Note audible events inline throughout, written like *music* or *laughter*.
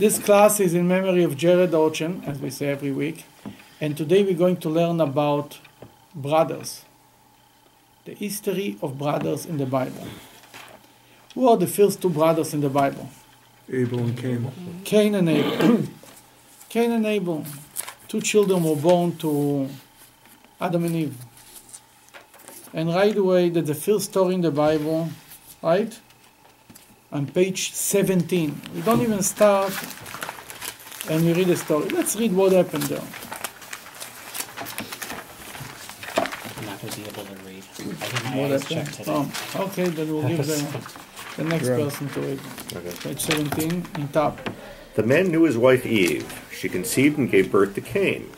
This class is in memory of Jared Ochen, as we say every week, and today we're going to learn about brothers, the history of brothers in the Bible. Who are the first two brothers in the Bible? Abel and Cain. Cain and Abel. *coughs* Cain and Abel. Two children were born to Adam and Eve. And right away, that's the first story in the Bible, right? On page 17. We don't even start and we read the story. Let's read what happened there. I'm not going to be able to read. I think my What eyes today. Oh, okay, then we'll give the, the next Yeah. person to read. Okay. Page 17 in top. The man knew his wife Eve. She conceived and gave birth to Cain.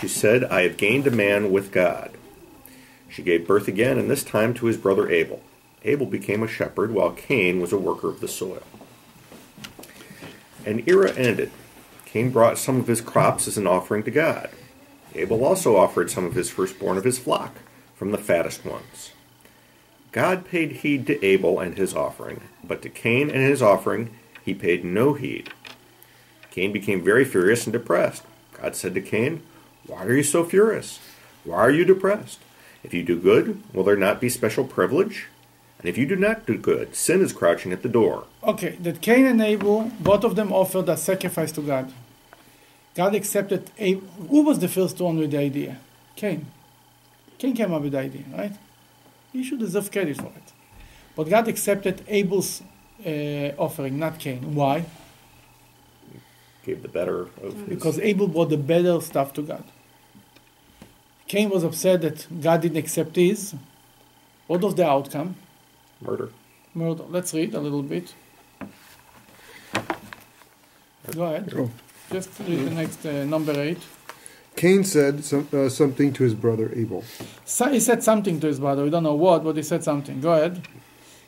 She said, I have gained a man with God. She gave birth again, and this time to his brother Abel. Abel became a shepherd, while Cain was a worker of the soil. An era ended. Cain brought some of his crops as an offering to God. Abel also offered some of his firstborn of his flock, from the fattest ones. God paid heed to Abel and his offering, but to Cain and his offering he paid no heed. Cain became very furious and depressed. God said to Cain, Why are you so furious? Why are you depressed? If you do good, will there not be special privilege? And if you do not do good, sin is crouching at the door. Okay, that Cain and Abel, both of them offered a sacrifice to God. God accepted Abel. Who was the first one with the idea? Cain. Cain came up with the idea, right? He should deserve credit for it. But God accepted Abel's uh, offering, not Cain. Why? Gave the better of his. Because Abel brought the better stuff to God. Cain was upset that God didn't accept his. What was the outcome? Murder. Murder. Let's read a little bit. Go ahead. Oh. Just read the next uh, number eight. Cain said some, uh, something to his brother Abel. So he said something to his brother. We don't know what, but he said something. Go ahead.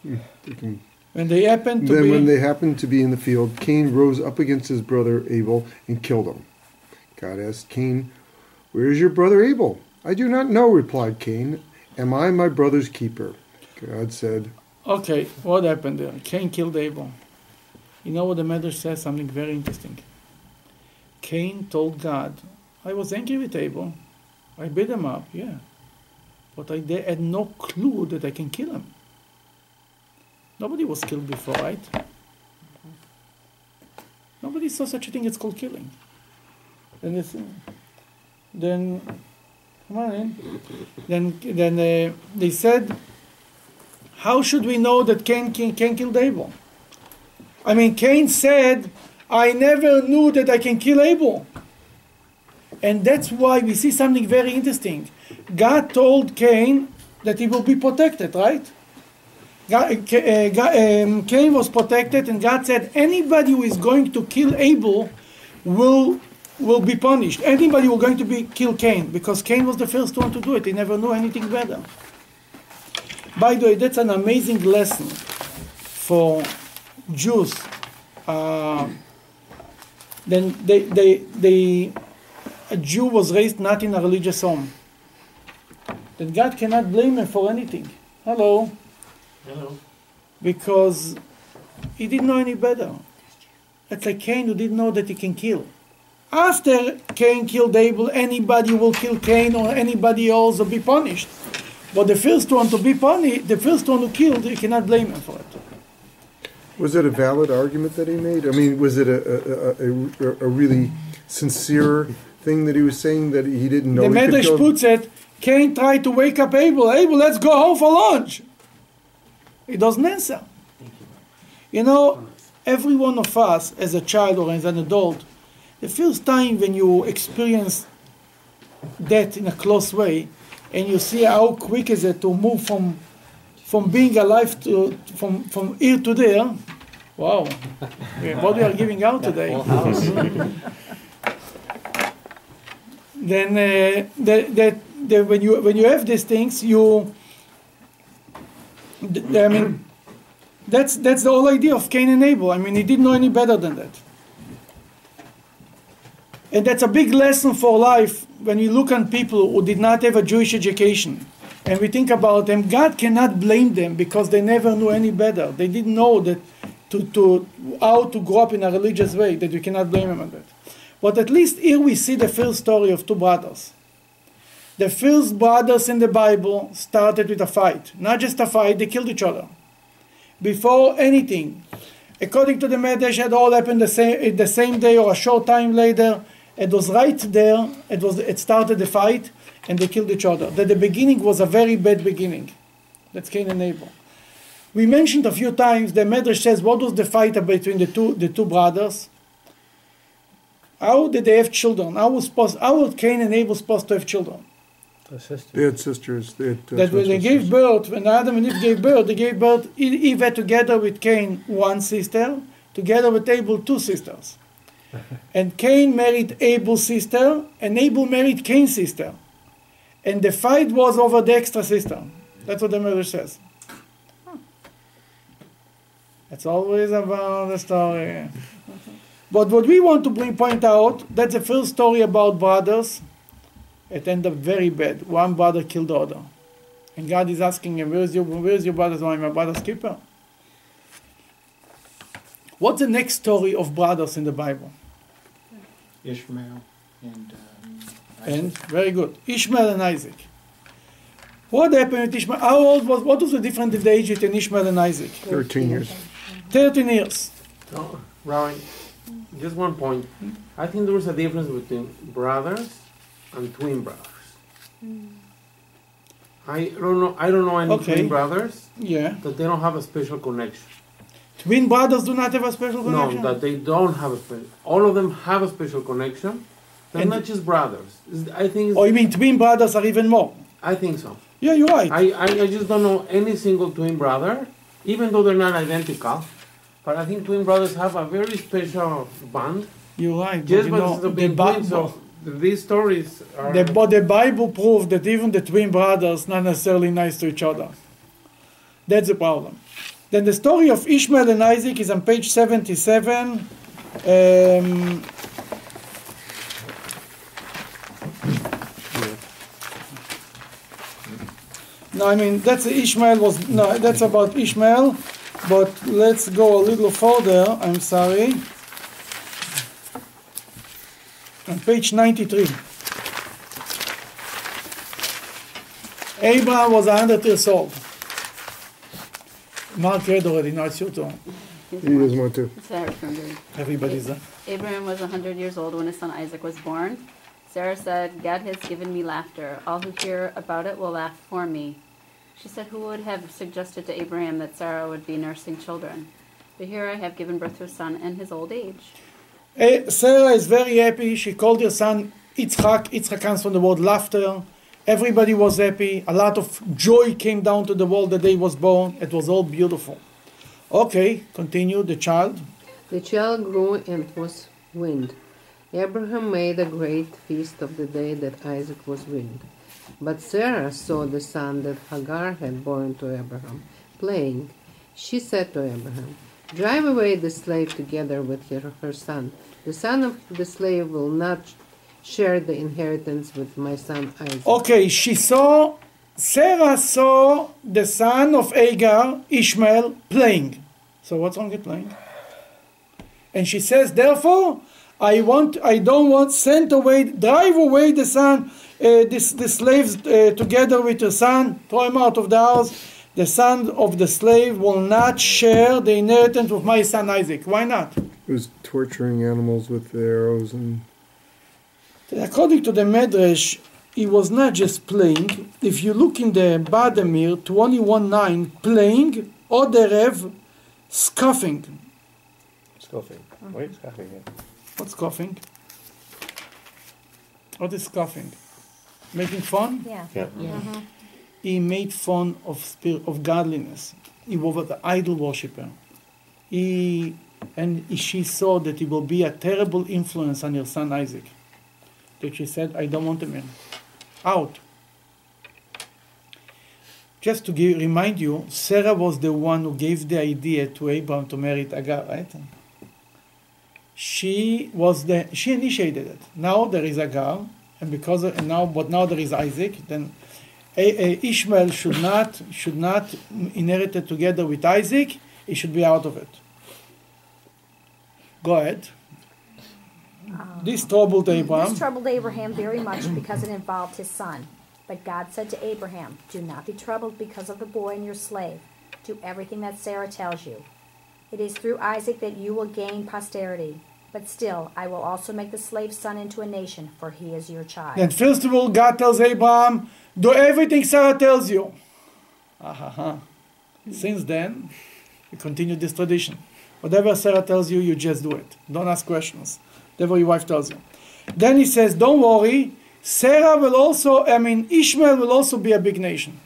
They can- When they happened to Then, be, when they happened to be in the field, Cain rose up against his brother Abel and killed him. God asked Cain, Where is your brother Abel? I do not know, replied Cain. Am I my brother's keeper? God said, okay, what happened there? Cain killed Abel. You know what the Medrash says? Something very interesting. Cain told God, "I was angry with Abel. I beat him up, yeah, but I had no clue that I can kill him. Nobody was killed before, right? Nobody saw such a thing as called killing. Then it's, then, come on in. Then, then uh, they said, how should we know that Cain can, can kill Abel? I mean, Cain said, I never knew that I can kill Abel. And that's why we see something very interesting. God told Cain that he will be protected, right? God, uh, God- um, Cain was protected, and God said, anybody who is going to kill Abel will will be punished. Anybody who is going to be kill Cain, because Cain was the first one to do it. He never knew anything better. By the way, that's an amazing lesson for Jews. Uh, then they, they, they, a Jew was raised not in a religious home. That God cannot blame him for anything. Hello. Hello. Because he didn't know any better. It's like Cain who didn't know that he can kill. After Cain killed Abel, anybody will kill Cain or anybody else will be punished. But the first one to be punished, the first one who killed, you cannot blame him for it. Was it a valid argument that he made? I mean, was it a, a, a, a, really sincere thing that he was saying that he didn't know the Medrash puts it, Cain tried to wake up Abel. Abel, let's go home for lunch. He doesn't answer. You know, every one of us, as a child or as an adult, the first time when you experience death in a close way, and you see how quick is it to move from from being alive to from from here to there. Wow, what we are giving out today. *laughs* *laughs* Then uh, that, that, that when you when you have these things, you. I mean, that's that's the whole idea of Cain and Abel. I mean, he didn't know any better than that. And that's a big lesson for life when you look on people who did not have a Jewish education. And we think about them, God cannot blame them because they never knew any better. They didn't know that to, to how to grow up in a religious way, that you cannot blame them on that. But at least here we see the first story of two brothers. The first brothers in the Bible started with a fight. Not just a fight, they killed each other. Before anything, according to the Medrash, it all happened the same, the same day or a short time later. It was right there. It was. It started the fight, and they killed each other. That the beginning was a very bad beginning. That's Cain and Abel. We mentioned a few times. The Medrash says what was the fight between the two the two brothers. How did they have children? How was supposed? How were Cain and Abel supposed to have children? They had sisters. They had, uh, that when they twin gave sisters. birth, when Adam and Eve gave birth, they gave birth. Eve had together with Cain one sister, together with Abel two sisters. And Cain married Abel's sister, and Abel married Cain's sister. And the fight was over the extra sister. That's what the mother says. It's always about the story. But what we want to bring point out, that's the first story about brothers. It ended up very bad. One brother killed the other. And God is asking him, Where's your where's your brother's why my brother's keeper? What's the next story of brothers in the Bible? Ishmael and um, And very good. Ishmael and Isaac. What happened with Ishmael? How old was what was the difference in the age between Ishmael and Isaac? 13 years. Thirteen years. No, Rabbi, just one point. I think there was a difference between brothers and twin brothers. I don't know. I don't know any Okay. twin brothers Yeah. that they don't have a special connection. Twin brothers do not have a special connection. No, that they don't have a special. All of them have a special connection. They're And- not just brothers. I think. Or oh, you mean twin brothers are even more? I think so. Yeah, you're right. I, I, I just don't know any single twin brother, even though they're not identical. But I think twin brothers have a very special bond. you're right. Just you because of the, being Bi- twins, so these stories are. the, but the Bible proves that even the twin brothers not necessarily nice to each other. That's the problem. Then the story of Ishmael and Isaac is on page 77. Um, no, I mean that's Ishmael was no, that's about Ishmael, but let's go a little further. I'm sorry. On page 93. Abraham was 100 years old. Mark read already, now it's your turn. He doesn't want to. Sarah from the- Everybody's there. Abraham was 100 years old when his son Isaac was born. Sarah said, God has given me laughter. All who hear about it will laugh for me. She said, Who would have suggested to Abraham that Sarah would be nursing children? But here I have given birth to a son in his old age. Eh, Sarah is very happy. She called her son Yitzchak. Yitzchak comes from the word laughter. Everybody was happy. A lot of joy came down to the world the day was born. It was all beautiful. Okay, continue. The child. The child grew and was weaned. Abraham made a great feast of the day that Isaac was weaned. But Sarah saw the son that Hagar had borne to Abraham, playing. She said to Abraham, Drive away the slave together with her, her son. The son of the slave will not share the inheritance with my son Isaac. Okay, she saw, Sarah saw the son of Agar, Ishmael, playing. So what's wrong with playing? And she says, therefore, I want, I don't want, send away, drive away the son, uh, this, the slaves uh, together with the son, throw him out of the house. The son of the slave will not share the inheritance with my son Isaac. Why not? It was torturing animals with arrows and According to the Medrash, he was not just playing. If you look in the bottom here, 21.9, playing, or the Rev, scoffing. Scoffing. Mm. Wait, scoffing. Yeah. What's scoffing? What is scoffing? Making fun? Yeah. Yeah. Mm-hmm. Mm-hmm. He made fun of spirit, of godliness. He was an idol worshiper. He and she saw that he will be a terrible influence on your son Isaac. That she said, I don't want a man. Out. Just to give, remind you, Sarah was the one who gave the idea to Abraham to marry Agar, right? She was the she initiated it. Now there is Agar, and because of, and now but now there is Isaac. Then Ishmael should not should not inherit it together with Isaac. He should be out of it. Go ahead. Um, this troubled Abraham. This troubled Abraham very much because it involved his son. But God said to Abraham, Do not be troubled because of the boy and your slave. Do everything that Sarah tells you. It is through Isaac that you will gain posterity. But still, I will also make the slave's son into a nation, for he is your child. And first of all, God tells Abraham, do everything Sarah tells you. Ah-ha-ha. Since then, we continue this tradition. Whatever Sarah tells you, you just do it. Don't ask questions. Whatever your wife tells you. Then he says, don't worry. Sarah will also, I mean, Ishmael will also be a big nation.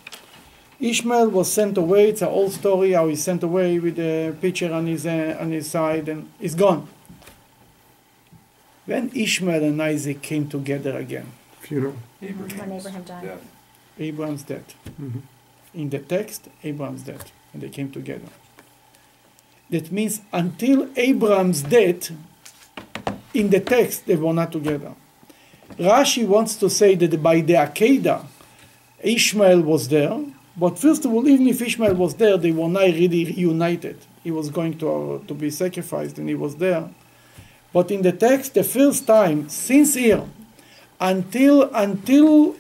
Ishmael was sent away. It's an old story how he's sent away with the pitcher on his, uh, on his side and he's gone. When Ishmael and Isaac came together again, Funeral. When Abraham died. Abraham's dead. In the text, Abraham's dead, and they came together. That means until Abraham's death, in the text, they were not together. Rashi wants to say that by the Akedah, Ishmael was there, but first of all, even if Ishmael was there, they were not really reunited. He was going to, to be sacrificed, and he was there. But in the text, the first time since here until until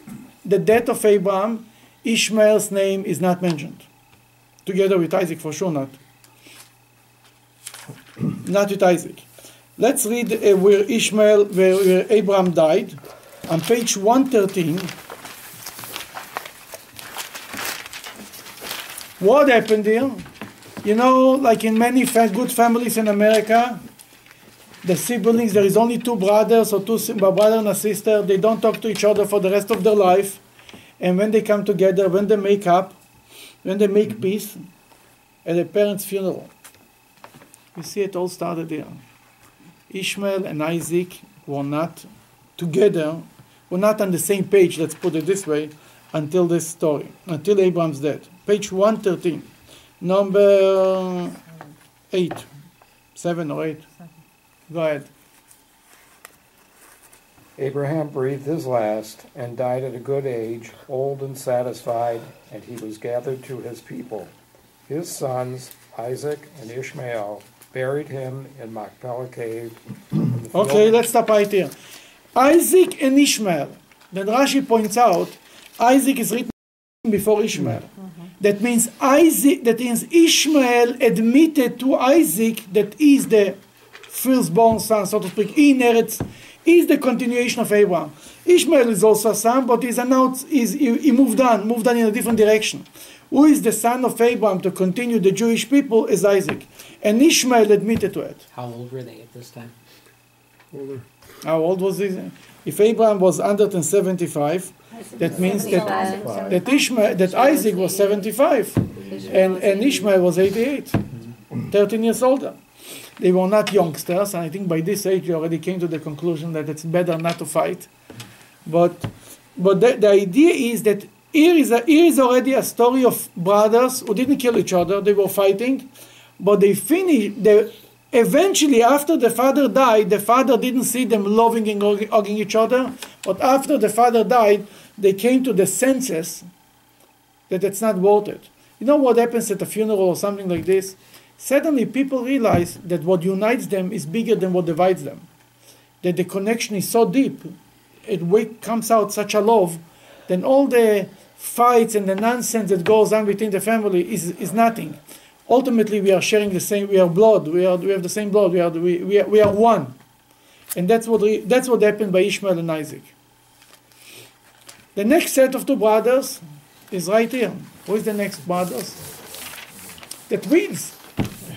the death of Abraham, Ishmael's name is not mentioned. Together with Isaac, for sure not. not with Isaac. Let's read uh, where Ishmael, where, where Abraham died, on page 113. What happened here? You know, like in many fa- good families in America, the siblings, there is only two brothers or two a brother and a sister. They don't talk to each other for the rest of their life. And when they come together, when they make up, when they make peace, at a parent's funeral, you see it all started there. Ishmael and Isaac were not together, were not on the same page, let's put it this way, until this story, until Abraham's death. Page 113, number 8, 7 or 8. Go ahead. Abraham breathed his last and died at a good age, old and satisfied, and he was gathered to his people. His sons, Isaac and Ishmael, buried him in Machpelah cave. Okay, let's stop right here. Isaac and Ishmael. Then Rashi points out Isaac is written before Ishmael. Mm-hmm. That means Isaac. That means Ishmael admitted to Isaac that he is the firstborn son, so to speak. He inherits. Is the continuation of Abraham. Ishmael is also a son, but he's announced. He's, he, he moved on, moved on in a different direction. Who is the son of Abraham to continue the Jewish people is Isaac, and Ishmael admitted to it. How old were they at this time? Older. How old was he? If Abraham was 175, that means that, that Ishmael, that Isaac was 75, and, and Ishmael was 88, 13 years older. They were not youngsters, and I think by this age they already came to the conclusion that it's better not to fight. But, but the, the idea is that here is, a, here is already a story of brothers who didn't kill each other, they were fighting, but they finished, they, eventually after the father died, the father didn't see them loving and hugging each other, but after the father died, they came to the senses that it's not worth it. You know what happens at a funeral or something like this? Suddenly people realize that what unites them is bigger than what divides them. That the connection is so deep, it comes out such a love, then all the fights and the nonsense that goes on within the family is, is nothing. Ultimately, we are sharing the same, we are blood, we, are, we have the same blood, we are, we, we are, we are one. And that's what, re- that's what happened by Ishmael and Isaac. The next set of two brothers is right here. Who is the next brothers? The twins.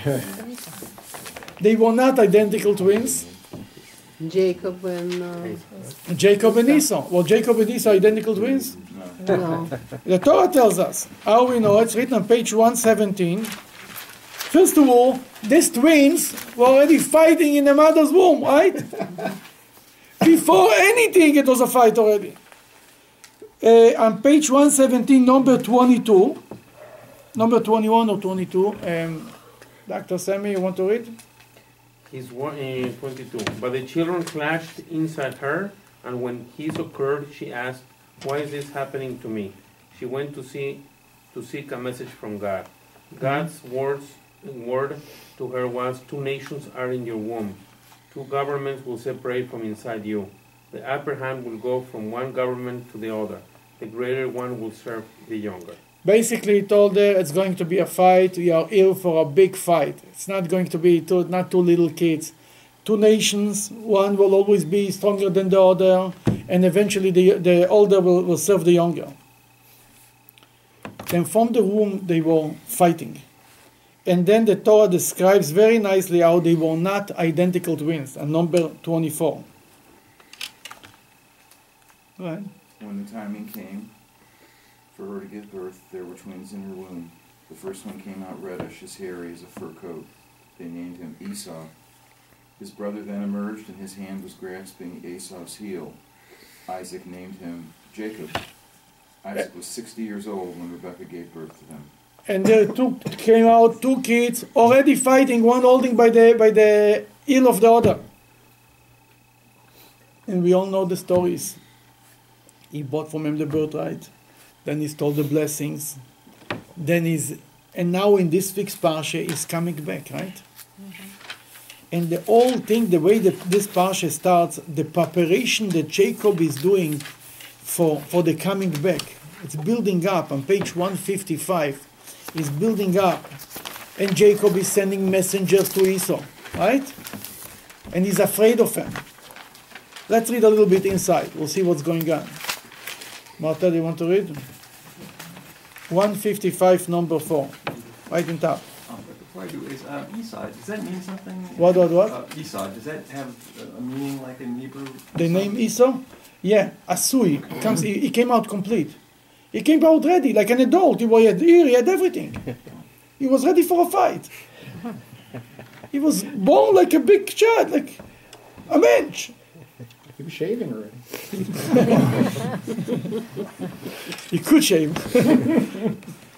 *laughs* they were not identical twins. Jacob and uh, Jacob and Esau. Well, Jacob and Esau are identical twins. No. The Torah tells us how we know. It's written on page 117. First of all, these twins were already fighting in the mother's womb, right? *laughs* Before anything, it was a fight already. Uh, on page 117, number 22, number 21 or 22, um, Dr. Sammy, you want to read? He's one, uh, 22. But the children clashed inside her, and when his occurred, she asked, "Why is this happening to me?" She went to see to seek a message from God. Mm-hmm. God's words word to her was, Two nations are in your womb. Two governments will separate from inside you. The upper hand will go from one government to the other. The greater one will serve the younger. Basically, he told her it's going to be a fight. We are ill for a big fight. It's not going to be two, not two little kids. Two nations, one will always be stronger than the other, and eventually the, the older will, will serve the younger. Then from the womb they were fighting. And then the Torah describes very nicely how they were not identical twins, and number 24. Go ahead. When the timing came for her to give birth, there were twins in her womb. The first one came out reddish, as hairy as a fur coat. They named him Esau. His brother then emerged, and his hand was grasping Esau's heel. Isaac named him Jacob. Isaac was 60 years old when Rebekah gave birth to them. and there two came out two kids already fighting, one holding by the by the heel of the other. And we all know the stories. He bought from him the birthright, then he stole the blessings, then he's and now in this fixed parsha he's coming back, right? Mm-hmm. And the whole thing, the way that this parsha starts, the preparation that Jacob is doing for, for the coming back. It's building up on page 155. It's building up. And Jacob is sending messengers to Esau, right? And he's afraid of him. Let's read a little bit inside. We'll see what's going on. Martha, do you want to read? 155, number 4. Right in top. But before I do, is um, Esau, does that mean something? What, what, what? Uh, Esau, does that have a- a meaning like in Hebrew? The name Esau? Yeah, Asui. Comes, he, he came out complete. He came out ready, like an adult. He had ear, he had everything. He was ready for a fight. He was born like a big child, like a mensch. He was shaving already. *laughs* He could shave.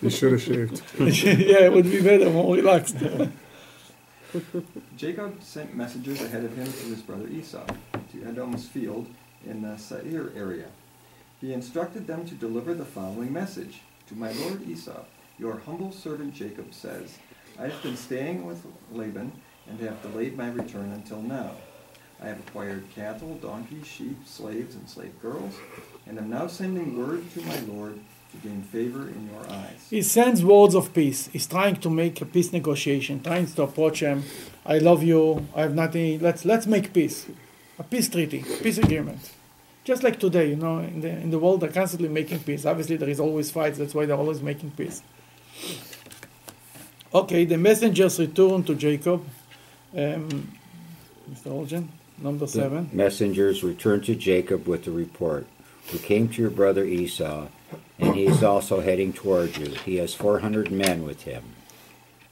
He should have shaved. *laughs* yeah, it would be better, more relaxed. *laughs* Jacob sent messengers ahead of him to his brother Esau, to Edom's field in the Seir area. He instructed them to deliver the following message To my lord Esau, your humble servant Jacob says, I have been staying with Laban and have delayed my return until now. I have acquired cattle, donkeys, sheep, slaves, and slave girls, and am now sending word to my lord to gain favor in your eyes. He sends words of peace. He's trying to make a peace negotiation, trying to approach him. I love you. I have nothing. Let's let's make peace, a peace treaty, peace agreement. Just like today, you know, in the in the world, they're constantly making peace. Obviously, there is always fights. That's why they're always making peace. Okay, the messengers return to Jacob. Um, Mr. Olgen, number The seven. messengers returned to Jacob with the report. We came to your brother Esau, and he is also heading toward you. He has 400 men with him.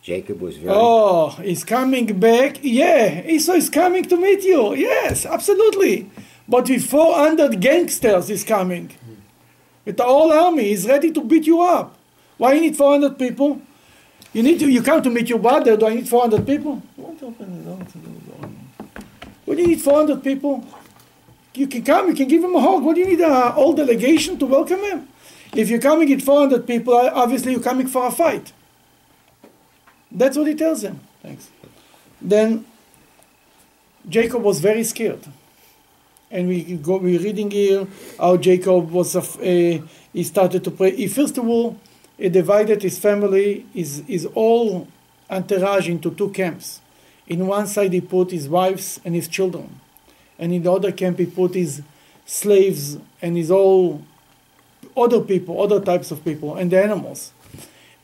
Jacob was very. Oh, he's coming back. Yeah, Esau is coming to meet you. Yes, absolutely. But with 400 gangsters, he's coming. With the whole army, he's ready to beat you up. Why you need 400 people? You need to. You come to meet your brother. Do I need 400 people? What do you need 400 people? You can come. You can give him a hug. What do you need a whole delegation to welcome him? If you're coming with 400 people, obviously you're coming for a fight. That's what he tells them. Thanks. Then Jacob was very scared. And we go, we're reading here how Jacob was, af- uh, he started to pray. He first of all, he divided his family, his, his whole entourage into two camps. In one side, he put his wives and his children. And in the other camp, he put his slaves and his all other people, other types of people, and the animals.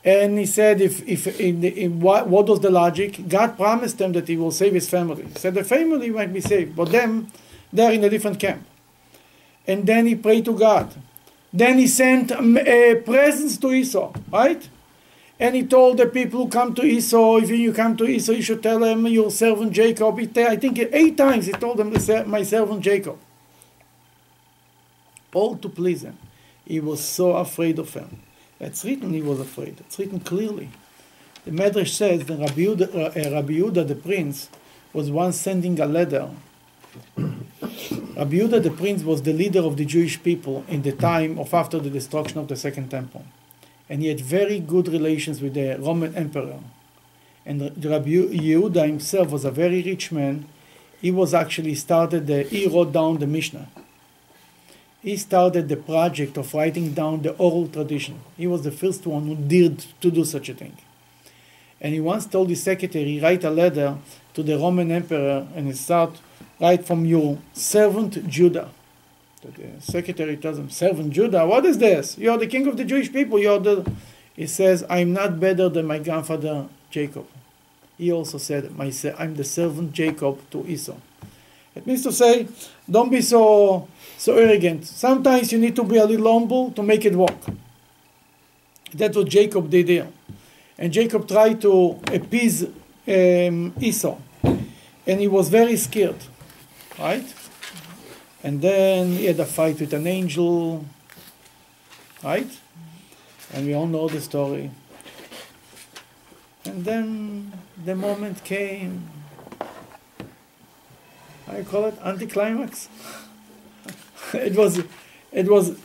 And he said, if, if in the, in what, what was the logic? God promised them that he will save his family. He said the family might be saved, but them, they're in a different camp. And then he prayed to God. Then he sent presents to Esau, right? And he told the people who come to Esau, if you come to Esau, you should tell them your servant Jacob. I think eight times he told them, "The ser- my servant Jacob. All to please him. He was so afraid of him. It's written he was afraid. It's written clearly. The Medrash says that Rabbi Yehuda, uh, Rabbi Yehuda the prince was once sending a letter. *coughs* Rabbi Yehuda the prince was the leader of the Jewish people in the time of after the destruction of the Second Temple. And he had very good relations with the Roman emperor. And Rabbi Yehuda himself was a very rich man. He was actually started the, he wrote down the Mishnah. He started the project of writing down the oral tradition. He was the first one who dared to do such a thing. And he once told his secretary, write a letter to the Roman emperor and he start, write from your servant Judah. The secretary tells him, servant Judah, what is this? You're the king of the Jewish people. You're the... He says, I'm not better than my grandfather Jacob. He also said, I'm the servant Jacob to Esau. It means to say, don't be so so arrogant. Sometimes you need to be a little humble to make it work. That's what Jacob did here. And Jacob tried to appease um, Esau. And he was very scared. Right? And then he had a fight with an angel. Right? And we all know the story. And then the moment came. I call it anticlimax. *laughs* it was, it was.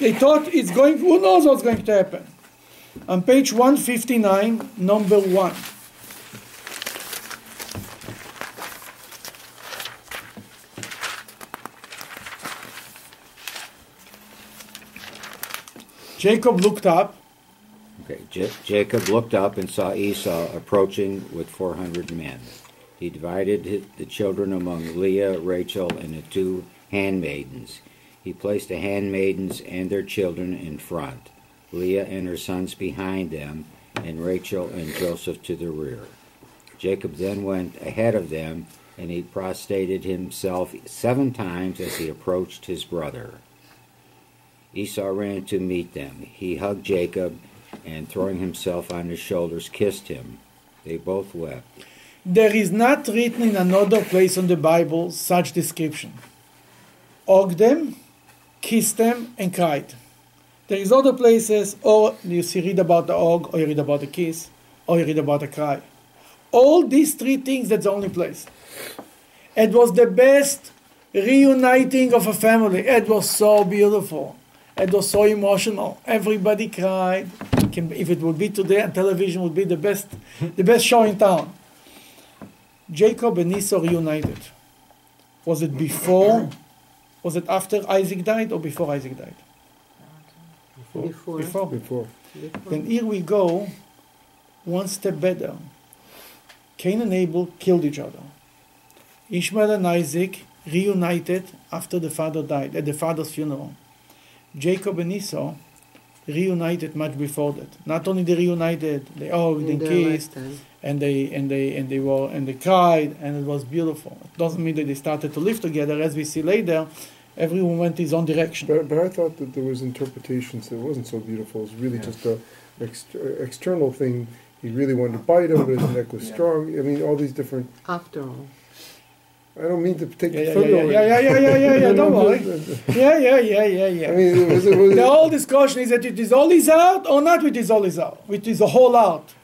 They thought it's going. Who knows what's going to happen? On page 159, number one. Jacob looked up. Okay, J- Jacob looked up and saw Esau approaching with 400 men. He divided the children among Leah, Rachel, and the two handmaidens. He placed the handmaidens and their children in front, Leah and her sons behind them, and Rachel and Joseph to the rear. Jacob then went ahead of them, and he prostrated himself seven times as he approached his brother. Esau ran to meet them. He hugged Jacob and, throwing himself on his shoulders, kissed him. They both wept. There is not written in another place in the Bible such description. Them, kissed them, and cried. There is other places, or you see read about the hug, or you read about the kiss, or you read about the cry. All these three things, that's the only place. It was the best reuniting of a family. It was so beautiful. It was so emotional. Everybody cried. If it would be today on television, would be the best, the best show in town. Jacob and Esau reunited. Was it before? Was it after Isaac died or before Isaac died? Before. Before. Before. Then here we go, one step better. Cain and Abel killed each other. Ishmael and Isaac reunited after the father died, at the father's funeral. Jacob and Esau reunited much before that. Not only they reunited, they oh, hugged In and kissed, lifetime. and they and they and they were and they cried, and it was beautiful. It doesn't mean that they started to live together, as we see later. Everyone went his own direction. But, but I thought that there was interpretations that it wasn't so beautiful. It was really just a ext- external thing. He really wanted to bite him, but his neck was Yeah. strong. I mean, all these different. After all. I don't mean to take Yeah, the yeah, thunder yeah, away. yeah, yeah, yeah, yeah, yeah, yeah, don't No, no, worry. *laughs* no, no. Yeah, yeah, yeah, yeah, yeah. I mean, it was, it was, the whole discussion is that it is all his out or not with his all his out, with his whole out.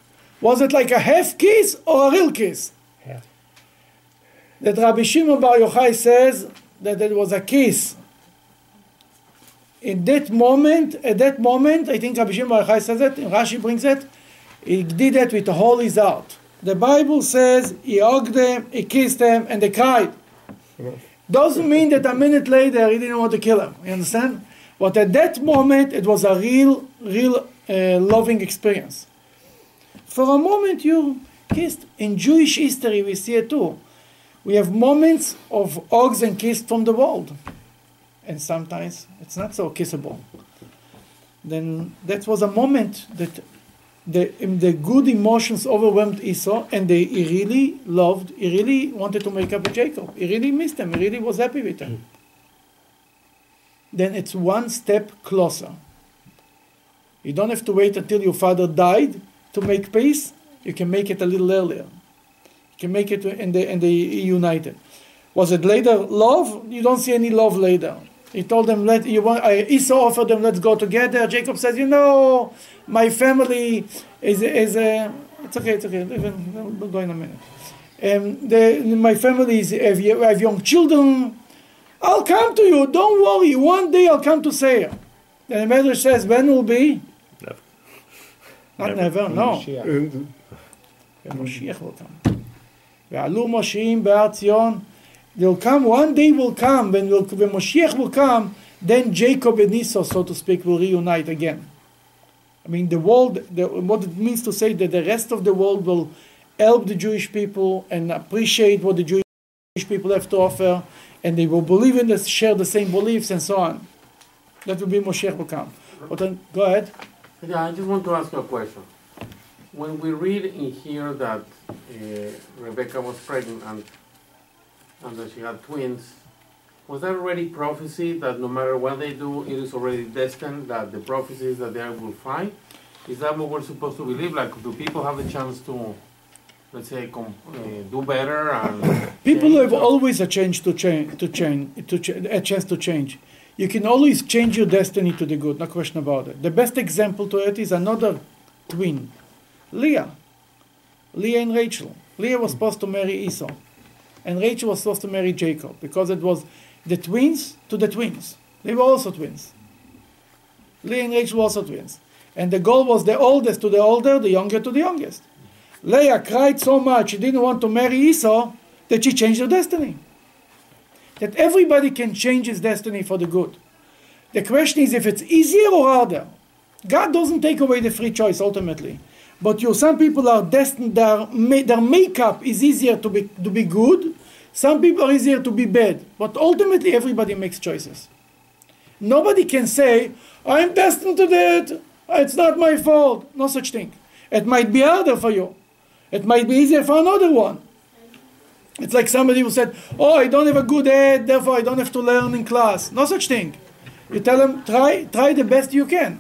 Was it like a half kiss or a real kiss? Half. That Rabbi Shimon Bar Yochai says that it was a kiss. In that moment, at that moment, I think Rabbi Shimon Bar Yochai says it, and Rashi brings it, he did it with the whole his out. The Bible says he hugged them, he kissed them, and they cried. Doesn't mean that a minute later he didn't want to kill him. You understand? But at that moment, it was a real, real uh, loving experience. For a moment, you kissed. In Jewish history, we see it too. We have moments of hugs and kiss from the world, and sometimes it's not so kissable. Then that was a moment that the, um, the good emotions overwhelmed Esau, and they, he really loved, he really wanted to make up with Jacob. He really missed him, he really was happy with him. Then it's one step closer. You don't have to wait until your father died to make peace, you can make it a little earlier. You can make it and they, and they united. Was it later love? You don't see any love later. He told them, "Let you want." I, Esau offered them, "Let's go together." Jacob says, "You know, my family is is uh, it's okay, it's okay. We'll go in a minute. Um, the, my family is have, have young children. I'll come to you. Don't worry. One day I'll come to Seir." And the Medrash says, "When will be?" Never. Not Never. never. No. Yeah. and when Moshiach will come. ועלו מושיעים בהר ציון. They'll come, one day will come, when, will, when Moshiach will come, then Jacob and Esau, so to speak, will reunite again. I mean, the world, the, what it means to say that the rest of the world will help the Jewish people and appreciate what the Jewish people have to offer, and they will believe in this, share the same beliefs, and so on. That will be Moshiach will come. But then, go ahead. Yeah, I just want to ask you a question. When we read in here that uh, Rebecca was pregnant and, and that she had twins, was that already prophecy that no matter what they do, it is already destined that the prophecies that they will find? Is that what we're supposed to believe? Like, do people have the chance to, let's say, com- uh, do better and *coughs* People change? have always a chance to change to change to ch- a chance to change. You can always change your destiny to the good, no question about it. The best example to it is another twin, Leah. Leah and Rachel. Leah was supposed to marry Esau, and Rachel was supposed to marry Jacob because it was the twins to the twins. They were also twins. Leah and Rachel were also twins, and the goal was the oldest to the older, the younger to the youngest. Leah cried so much she didn't want to marry Esau that she changed her destiny. That everybody can change his destiny for the good. The question is if it's easier or harder. God doesn't take away the free choice ultimately. But you, some people are destined, their, their makeup is easier to be, to be good, some people are easier to be bad. But ultimately, everybody makes choices. Nobody can say, I'm destined to that, it's not my fault. No such thing. It might be harder for you, it might be easier for another one. It's like somebody who said, Oh, I don't have a good head, therefore I don't have to learn in class. No such thing. You tell them, try, try the best you can.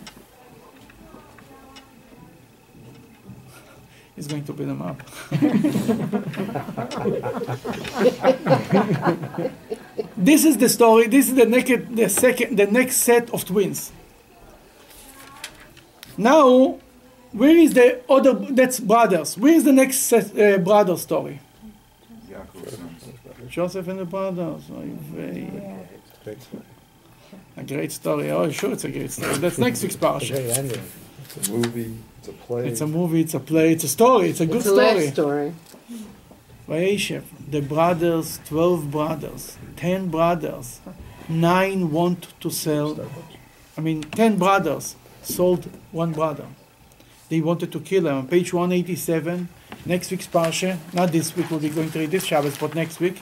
He's going to beat them up. *laughs* this is the story. This is the naked, the second, the next set of twins. Now, where is the other? That's brothers. Where is the next set, uh, brother story? Joseph and the brothers. Oy vey. A great story. Oh, sure, it's a great story. That's next week's parsha. It's a movie. It's a play. It's a movie. It's a play. It's a story. It's a good It's a life story. story. Vayeshev, the brothers, twelve brothers, ten brothers, nine want to sell. I mean, ten brothers sold one brother. They wanted to kill him. On page 187, next week's parsha, not this week, we'll be going to read this Shabbos, but next week,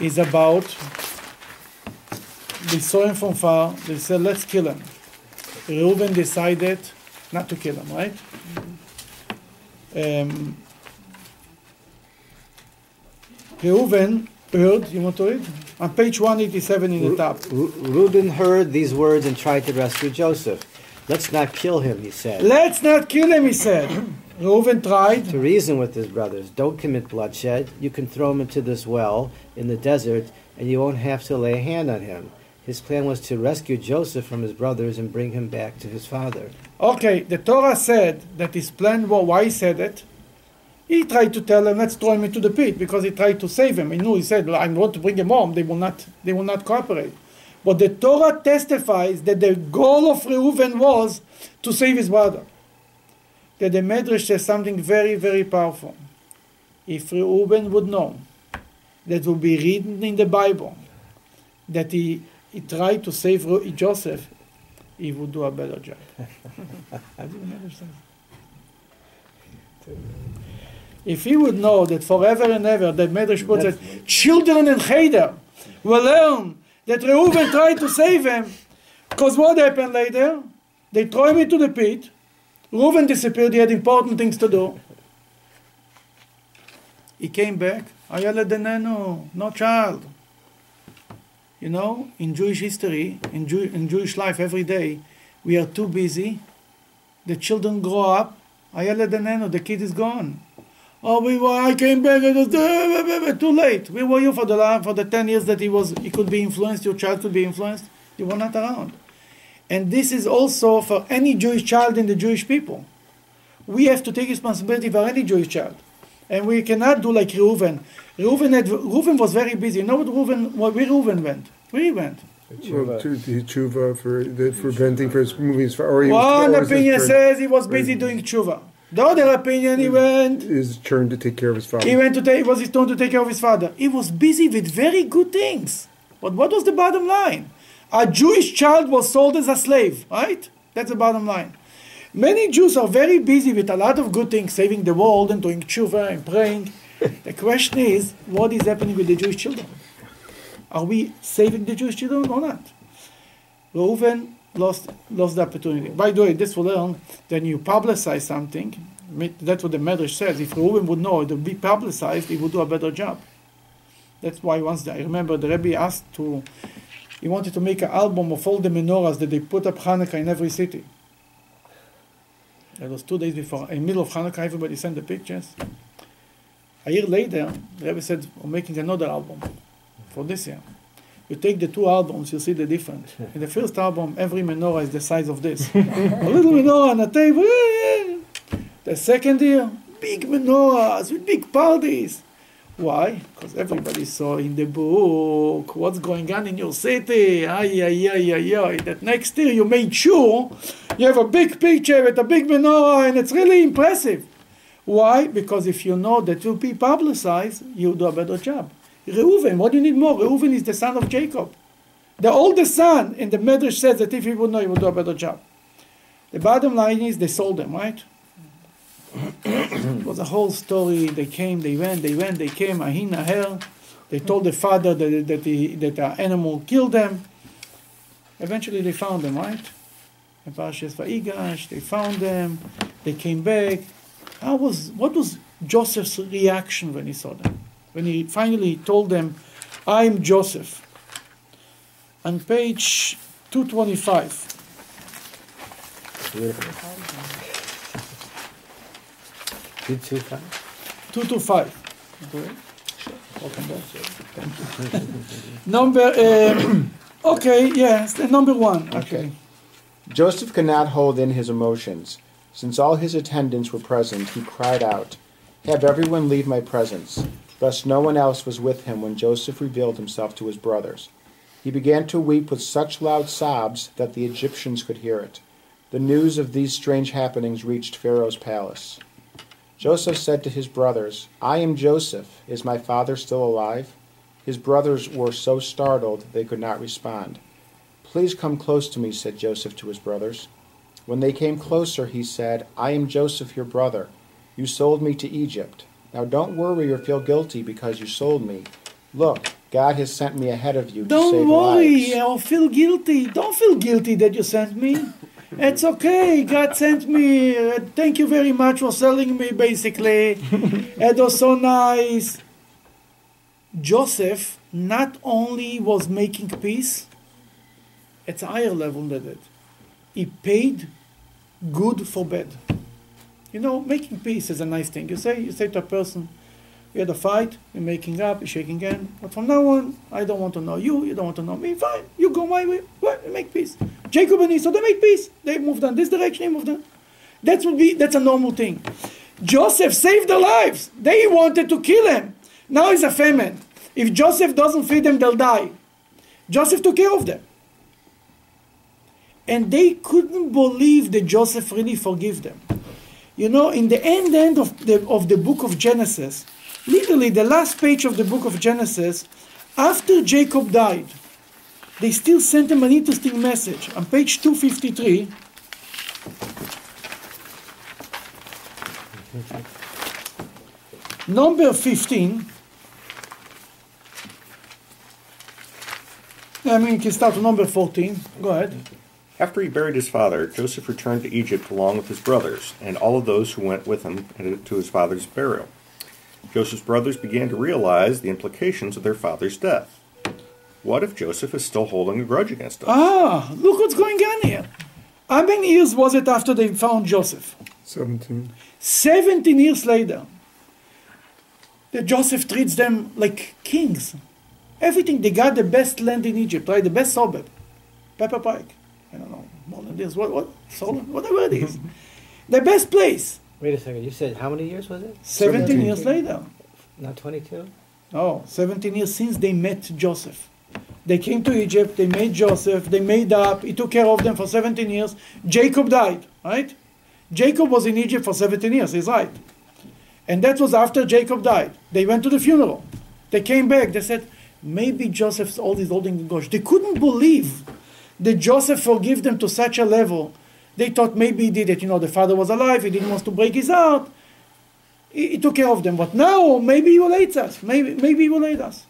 is about. They saw him from far. They said, "Let's kill him." Reuben decided not to kill him. Right. Um, Reuven heard, you want to read? On page 187 in the top. Reuben heard these words and tried to rescue Joseph. Let's not kill him, he said. Let's not kill him, he said. *clears throat* Reuven tried. To reason with his brothers. Don't commit bloodshed. You can throw him into this well in the desert, and you won't have to lay a hand on him. His plan was to rescue Joseph from his brothers and bring him back to his father. Okay, the Torah said that his plan was, why he said it? He tried to tell him, let's throw him into the pit, because he tried to save him. He knew, he said, "I'm want to bring him home. They will not, they will not cooperate. But the Torah testifies that the goal of Reuven was to save his brother. That the Medrash says something very, very powerful. If Reuben would know that will be written in the Bible that he, he tried to save Joseph, he would do a better job. The Medrash says. If he would know that forever and ever, that Medrash puts it, children in Cheder will learn that Reuben tried to save him, because what happened later? They throw him into the pit. Reuben disappeared. He had important things to do. He came back. Hayeled einenu, no child. You know, in Jewish history, in, Jew, in Jewish life, every day, we are too busy. The children grow up. Denenu, the nano, the kid is gone. Oh, we were, I came back. It was too late. Where were you for the for the ten years that he was? He could be influenced. Your child could be influenced. You were not around. And this is also for any Jewish child in the Jewish people. We have to take responsibility for any Jewish child. And we cannot do like Reuven. Reuven, had, Reuven was very busy. You know what Reuven, where Reuven went? Where he went? Well, to the tshuva for the, for preventing for his movies for or was, One or opinion says he was busy doing tshuva. The other opinion, he went. His turn to take care of his father. He went to take. It was his turn to take care of his father. He was busy with very good things. But what was the bottom line? A Jewish child was sold as a slave, right? That's the bottom line. Many Jews are very busy with a lot of good things, saving the world and doing tshuva and praying. *laughs* the question is, what is happening with the Jewish children? Are we saving the Jewish children or not? Reuven lost lost the opportunity. By the way, this will learn that you publicize something. That's what the Medrash says. If Reuven would know it would be publicized, he would do a better job. That's why once I remember the Rebbe asked to, he wanted to make an album of all the menorahs that they put up Hanukkah in every city. It was two days before, in the middle of Hanukkah, everybody sent the pictures. A year later, the Rebbe said, we're making another album for this year. You take the two albums, you see the difference. In the first album, every menorah is the size of this. *laughs* a little menorah on a table. Eh, eh, eh. The second year, big menorahs with big parties. Why? Because everybody saw in the book what's going on in your city. Ay, ay, ay, ay, ay. That next year you made sure you have a big picture with a big menorah and it's really impressive. Why? Because if you know that will be publicized, you do a better job. Reuven, what do you need more? Reuven is the son of Jacob. The oldest son, and the Medrash says that if he would know, he would do a better job. The bottom line is they sold them, right? It was a whole story. They came, they went, they went, they came, Ahina hell. They told the father that, that, the, that the animal killed them. Eventually they found them, right? In Vayigash, they found them. They came back. How was, what was Joseph's reaction when he saw them? When he finally told them, I'm Joseph. On page 225. 225? 225. Welcome back. Thank you. number, um, *clears throat* okay, yes, the number one, okay. Joseph could not hold in his emotions. Since all his attendants were present, he cried out, Have everyone leave my presence. Thus no one else was with him when Joseph revealed himself to his brothers. He began to weep with such loud sobs that the Egyptians could hear it. The news of these strange happenings reached Pharaoh's palace. Joseph said to his brothers, I am Joseph. Is my father still alive? His brothers were so startled they could not respond. Please come close to me, said Joseph to his brothers. When they came closer, he said, I am Joseph, your brother. You sold me to Egypt. Now don't worry or feel guilty because you sold me. Look, God has sent me ahead of you to Don't worry lives. or feel guilty. Don't feel guilty that you sent me. It's okay. God sent me. Uh, thank you very much for selling me, basically. it was so nice. Joseph not only was making peace, it's a higher level than that. He paid good for bad. You know, making peace is a nice thing. You say, you say to a person, we had a fight, we're making up, we're shaking hands, but from now on, I don't want to know you, you don't want to know me, fine, you go my way, well, we make peace. Jacob and Esau, they made peace. They moved on this direction, they moved on. That would be, that's a normal thing. Joseph saved their lives. They wanted to kill him. Now it's a famine. If Joseph doesn't feed them, they'll die. Joseph took care of them. And they couldn't believe that Joseph really forgave them. You know, in the end end of the, of the book of Genesis, literally the last page of the book of Genesis, after Jacob died, they still sent him an interesting message. On page 253, number 15, I mean, you can start with number 14. Go ahead. After he buried his father, Joseph returned to Egypt along with his brothers and all of those who went with him to his father's burial. Joseph's brothers began to realize the implications of their father's death. What if Joseph is still holding a grudge against us? Ah, look what's going on here. How many years was it after they found Joseph? 17. 17 years later. That Joseph treats them like kings. Everything, they got the best land in Egypt, right? The best suburb. Pepper Pike. I don't know, more than this. What, what? Solon? Whatever it is. *laughs* the best place. Wait a second. You said how many years was it? 17 years later. Not 22? Oh, 17 years since they met Joseph. They came to Egypt, they made Joseph, they made up, he took care of them for 17 years. Jacob died, right? Jacob was in Egypt for 17 years, he's right. And that was after Jacob died. They went to the funeral. They came back. They said, maybe Joseph's all is holding the gosh. They couldn't believe that Joseph forgave them to such a level. They thought maybe he did it. You know, the father was alive. He didn't want to break his heart. He, he took care of them. But now, maybe he will hate us. Maybe, maybe he will hate us.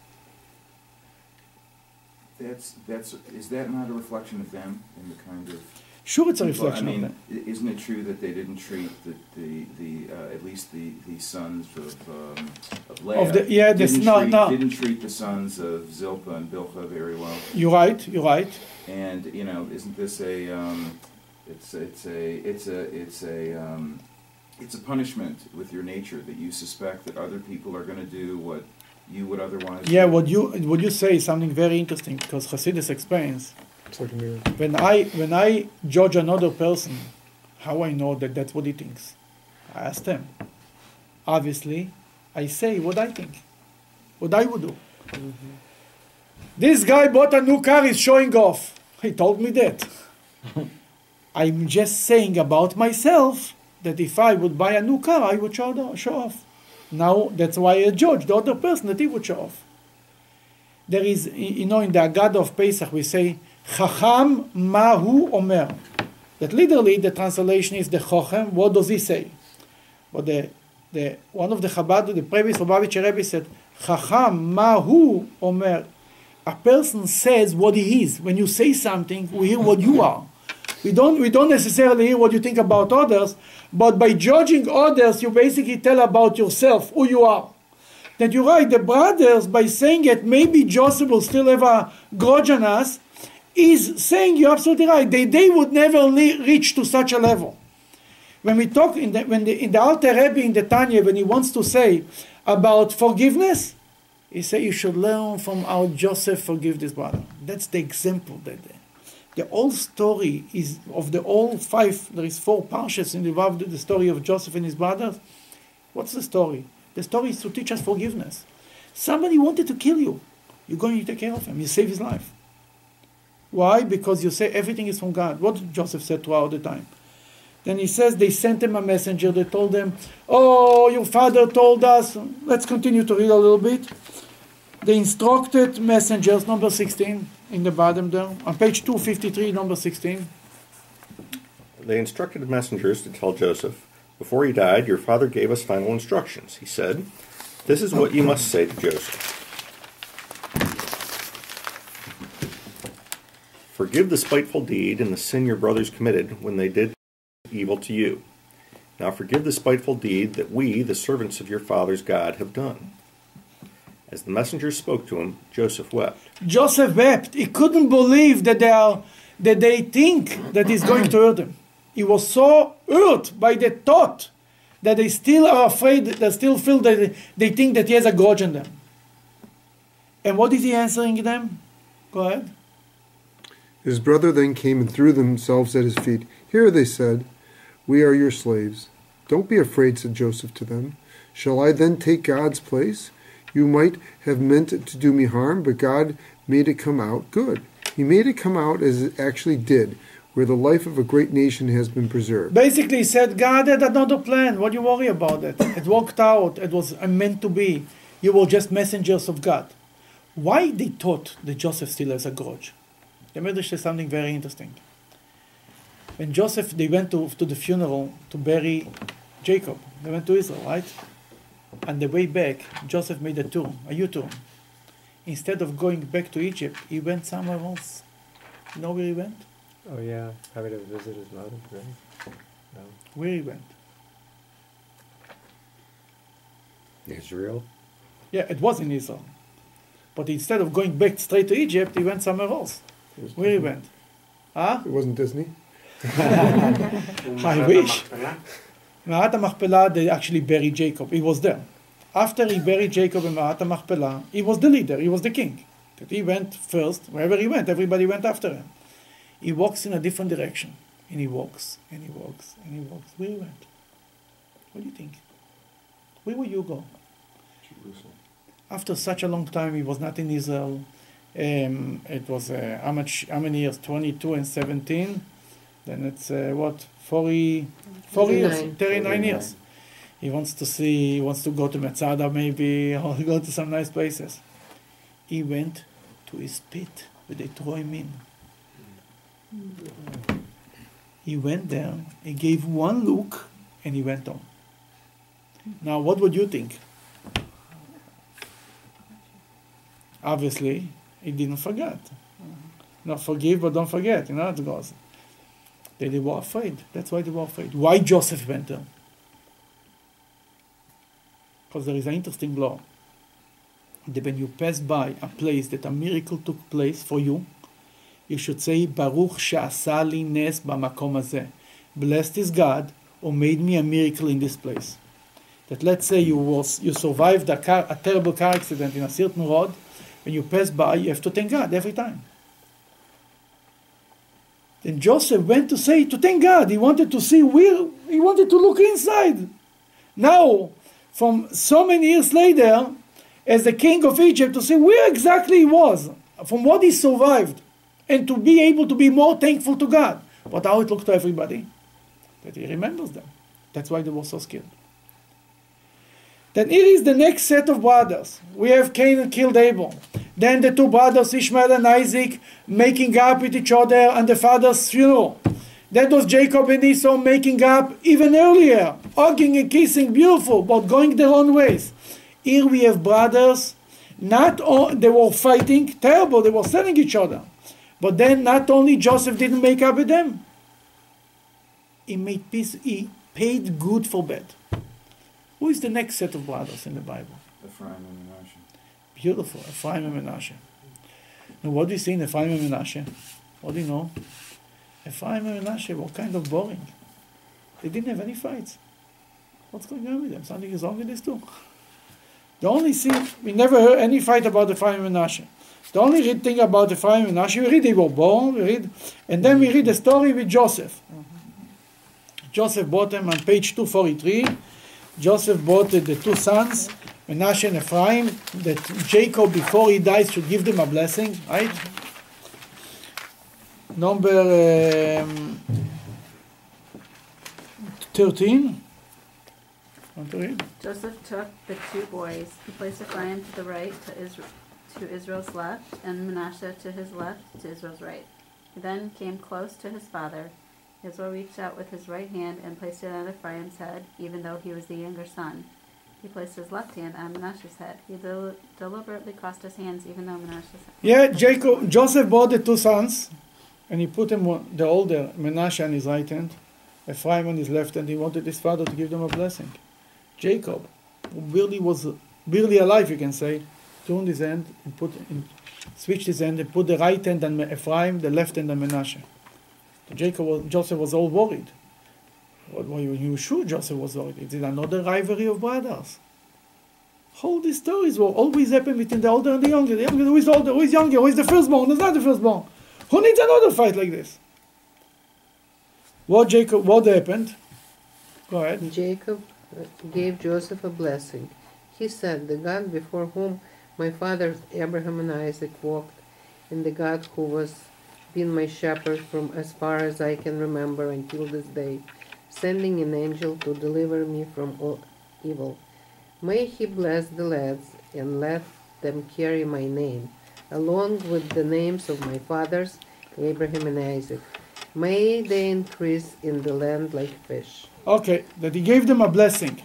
That's, that's, is that not a reflection of them and the kind of? Sure, it's a reflection I of mean, them. isn't it true that they didn't treat the, the, the, uh, at least the, the sons of, um, of Leah? Of the- yeah, this- no, treat- no. Didn't treat the sons of Zilpah and Bilhah very well? You're right. You're right. And, you know, isn't this a, um, it's, it's a, it's a, it's a, um, it's a punishment with your nature that you suspect that other people are gonna do what you would otherwise Yeah, do? what you what you say is something very interesting because Hasidus explains. It's like a mirror. When I when I judge another person, how I know that that's what he thinks? I ask them. Obviously, I say what I think, what I would do. This guy bought a new car. He's showing off. He told me that. *laughs* I'm just saying about myself that if I would buy a new car, I would show, off. Now that's why I judge the other person that he would show off. There is, you know, in the Agada of Pesach we say, Chacham Mahu Omer. That literally the translation is the Chochem. What does he say? But the, the one of the Chabad, the previous Lubavitcher Rebbe said, Chacham Mahu Omer. A person says what he is. When you say something, we hear what you are. We don't, we don't necessarily hear what you think about others, but by judging others, you basically tell about yourself, who you are. That you're right, the brothers, by saying it, maybe Joseph will still have a grudge on us, is saying you're absolutely right. They, they would never reach to such a level. When we talk in the, when the, in the Alter Rebbe in the Tanya, when he wants to say about forgiveness, he say you should learn from how Joseph forgive this brother. That's the example that the, the whole story is of the all five. There is four parshas involved in the story of Joseph and his brothers. What's the story? The story is to teach us forgiveness. Somebody wanted to kill you. You're going to take care of him. You save his life. Why? Because you say everything is from God. What Joseph said throughout the time? Then he says they sent him a messenger. They told them, "Oh, your father told us." Let's continue to read a little bit. The instructed messengers, number 16, in the bottom there, on page 253, number 16. They instructed the messengers to tell Joseph, Before he died, your father gave us final instructions. He said, This is what you must say to Joseph Forgive the spiteful deed and the sin your brothers committed when they did evil to you. Now forgive the spiteful deed that we, the servants of your father's God, have done. As the messenger spoke to him, Joseph wept. Joseph wept. He couldn't believe that they are that they think that he's going to hurt them. He was so hurt by the thought that they still are afraid, they still feel that they think that he has a grudge on them. And what is he answering them? Go ahead. His brother then came and threw themselves at his feet. Here, they said, we are your slaves. Don't be afraid, said Joseph to them. Shall I then take God's place? You might have meant to do me harm, but God made it come out good. He made it come out as it actually did, where the life of a great nation has been preserved. Basically, he said, God had another plan. What do you worry about it? It worked out. It was uh, meant to be. You were just messengers of God. Why they thought that Joseph still has a grudge? The Medrash says something very interesting. When Joseph, they went to, to the funeral to bury Jacob. They went to Israel, right? On the way back, Joseph made a turn, a U-turn. Instead of going back to Egypt, he went somewhere else. You know where he went? Oh yeah, having to visit his mother, right? No. Where he went? Israel? Yeah, it was in Israel. But instead of going back straight to Egypt, he went somewhere else. Where he went? Huh? It wasn't Disney. *laughs* *laughs* I wish. Ma'at Machpelah, they actually buried Jacob. He was there. After he buried Jacob in Ma'at Machpelah, he was the leader, he was the king. That he went first, wherever he went, everybody went after him. He walks in a different direction. And he walks, and he walks, and he walks. Where he went? What do you think? Where will you go? Jerusalem. After such a long time, he was not in Israel. Um, it was uh, how much? How many years? Twenty-two and seventeen. Then it's uh, what 40, 40 years, 39. 39 years. He wants to see, he wants to go to Metzada maybe, *laughs* or go to some nice places. He went to his pit where they threw him in. He went there, he gave one look, and he went on. Now, what would you think? Obviously, he didn't forget. Not forgive, but don't forget. You know how it goes. They, they were afraid. That's why they were afraid. Why Joseph went there? Because there is an interesting law that when you pass by a place that a miracle took place for you, you should say, Baruch she'asa li nes b'makom hazeh. Blessed is God who made me a miracle in this place. That let's say you was you survived a, car, a terrible car accident in a certain road, when you pass by, you have to thank God every time. Then Joseph went to say to thank God. He wanted to see where he wanted to look inside. Now, from so many years later, as the king of Egypt, to see where exactly he was, from what he survived, and to be able to be more thankful to God. But how it looked to everybody, that he remembers them. That's why they were so scared. Then here is the next set of brothers. We have Cain and killed Abel. Then the two brothers, Ishmael and Isaac, making up with each other and the father's funeral. That was Jacob and Esau making up even earlier, hugging and kissing, beautiful, but going their own ways. Here we have brothers, not all, they were fighting, terrible, they were selling each other. But then not only Joseph didn't make up with them, he made peace, he paid good for bad. Who is the next set of brothers in the Bible? Ephraim. Beautiful, Ephraim and Menashe. Now, what do you see in Ephraim and Menashe? What do you know? Ephraim and Menashe were kind of boring. They didn't have any fights. What's going on with them? Something is wrong with these two. The only thing, we never heard any fight about Ephraim and Menashe. The only thing about Ephraim and Menashe, we read they were born, we read, and then we read the story with Joseph. Joseph bought them on page 243. Joseph bought the two sons, Menashe and Ephraim, that Jacob, before he dies, should give them a blessing, right? Number um, 13. Want to read? Joseph took the two boys. He placed Ephraim to the right, to, Isra- to Israel's left, and Manasseh to his left, to Israel's right. He then came close to his father. Israel reached out with his right hand and placed it on Ephraim's head, even though he was the younger son. He placed his left hand on Manasseh's head. He del- deliberately crossed his hands, even though Manasseh's Yeah, Jacob, Joseph bought the two sons, and he put them on- the older Menashe on his right hand, Ephraim on his left hand. He wanted his father to give them a blessing. Jacob, who barely was barely alive, you can say, turned his hand and put and switched his hand and put the right hand on Ephraim, the left hand on Menashe. Jacob was, Joseph was all worried. Were you, sure Joseph was worried? It is another rivalry of brothers. All these stories will always happen between the older and the younger. The younger, who is older, who is younger, who is the firstborn, who's not the firstborn. Who needs another fight like this? What Jacob, what happened? Go ahead. Jacob uh, gave Joseph a blessing. He said, The God before whom my fathers Abraham and Isaac walked, and the God who was been my shepherd from as far as I can remember until this day, sending an angel to deliver me from all evil. May he bless the lads and let them carry my name, along with the names of my fathers, Abraham and Isaac. May they increase in the land like fish. Okay, that he gave them a blessing.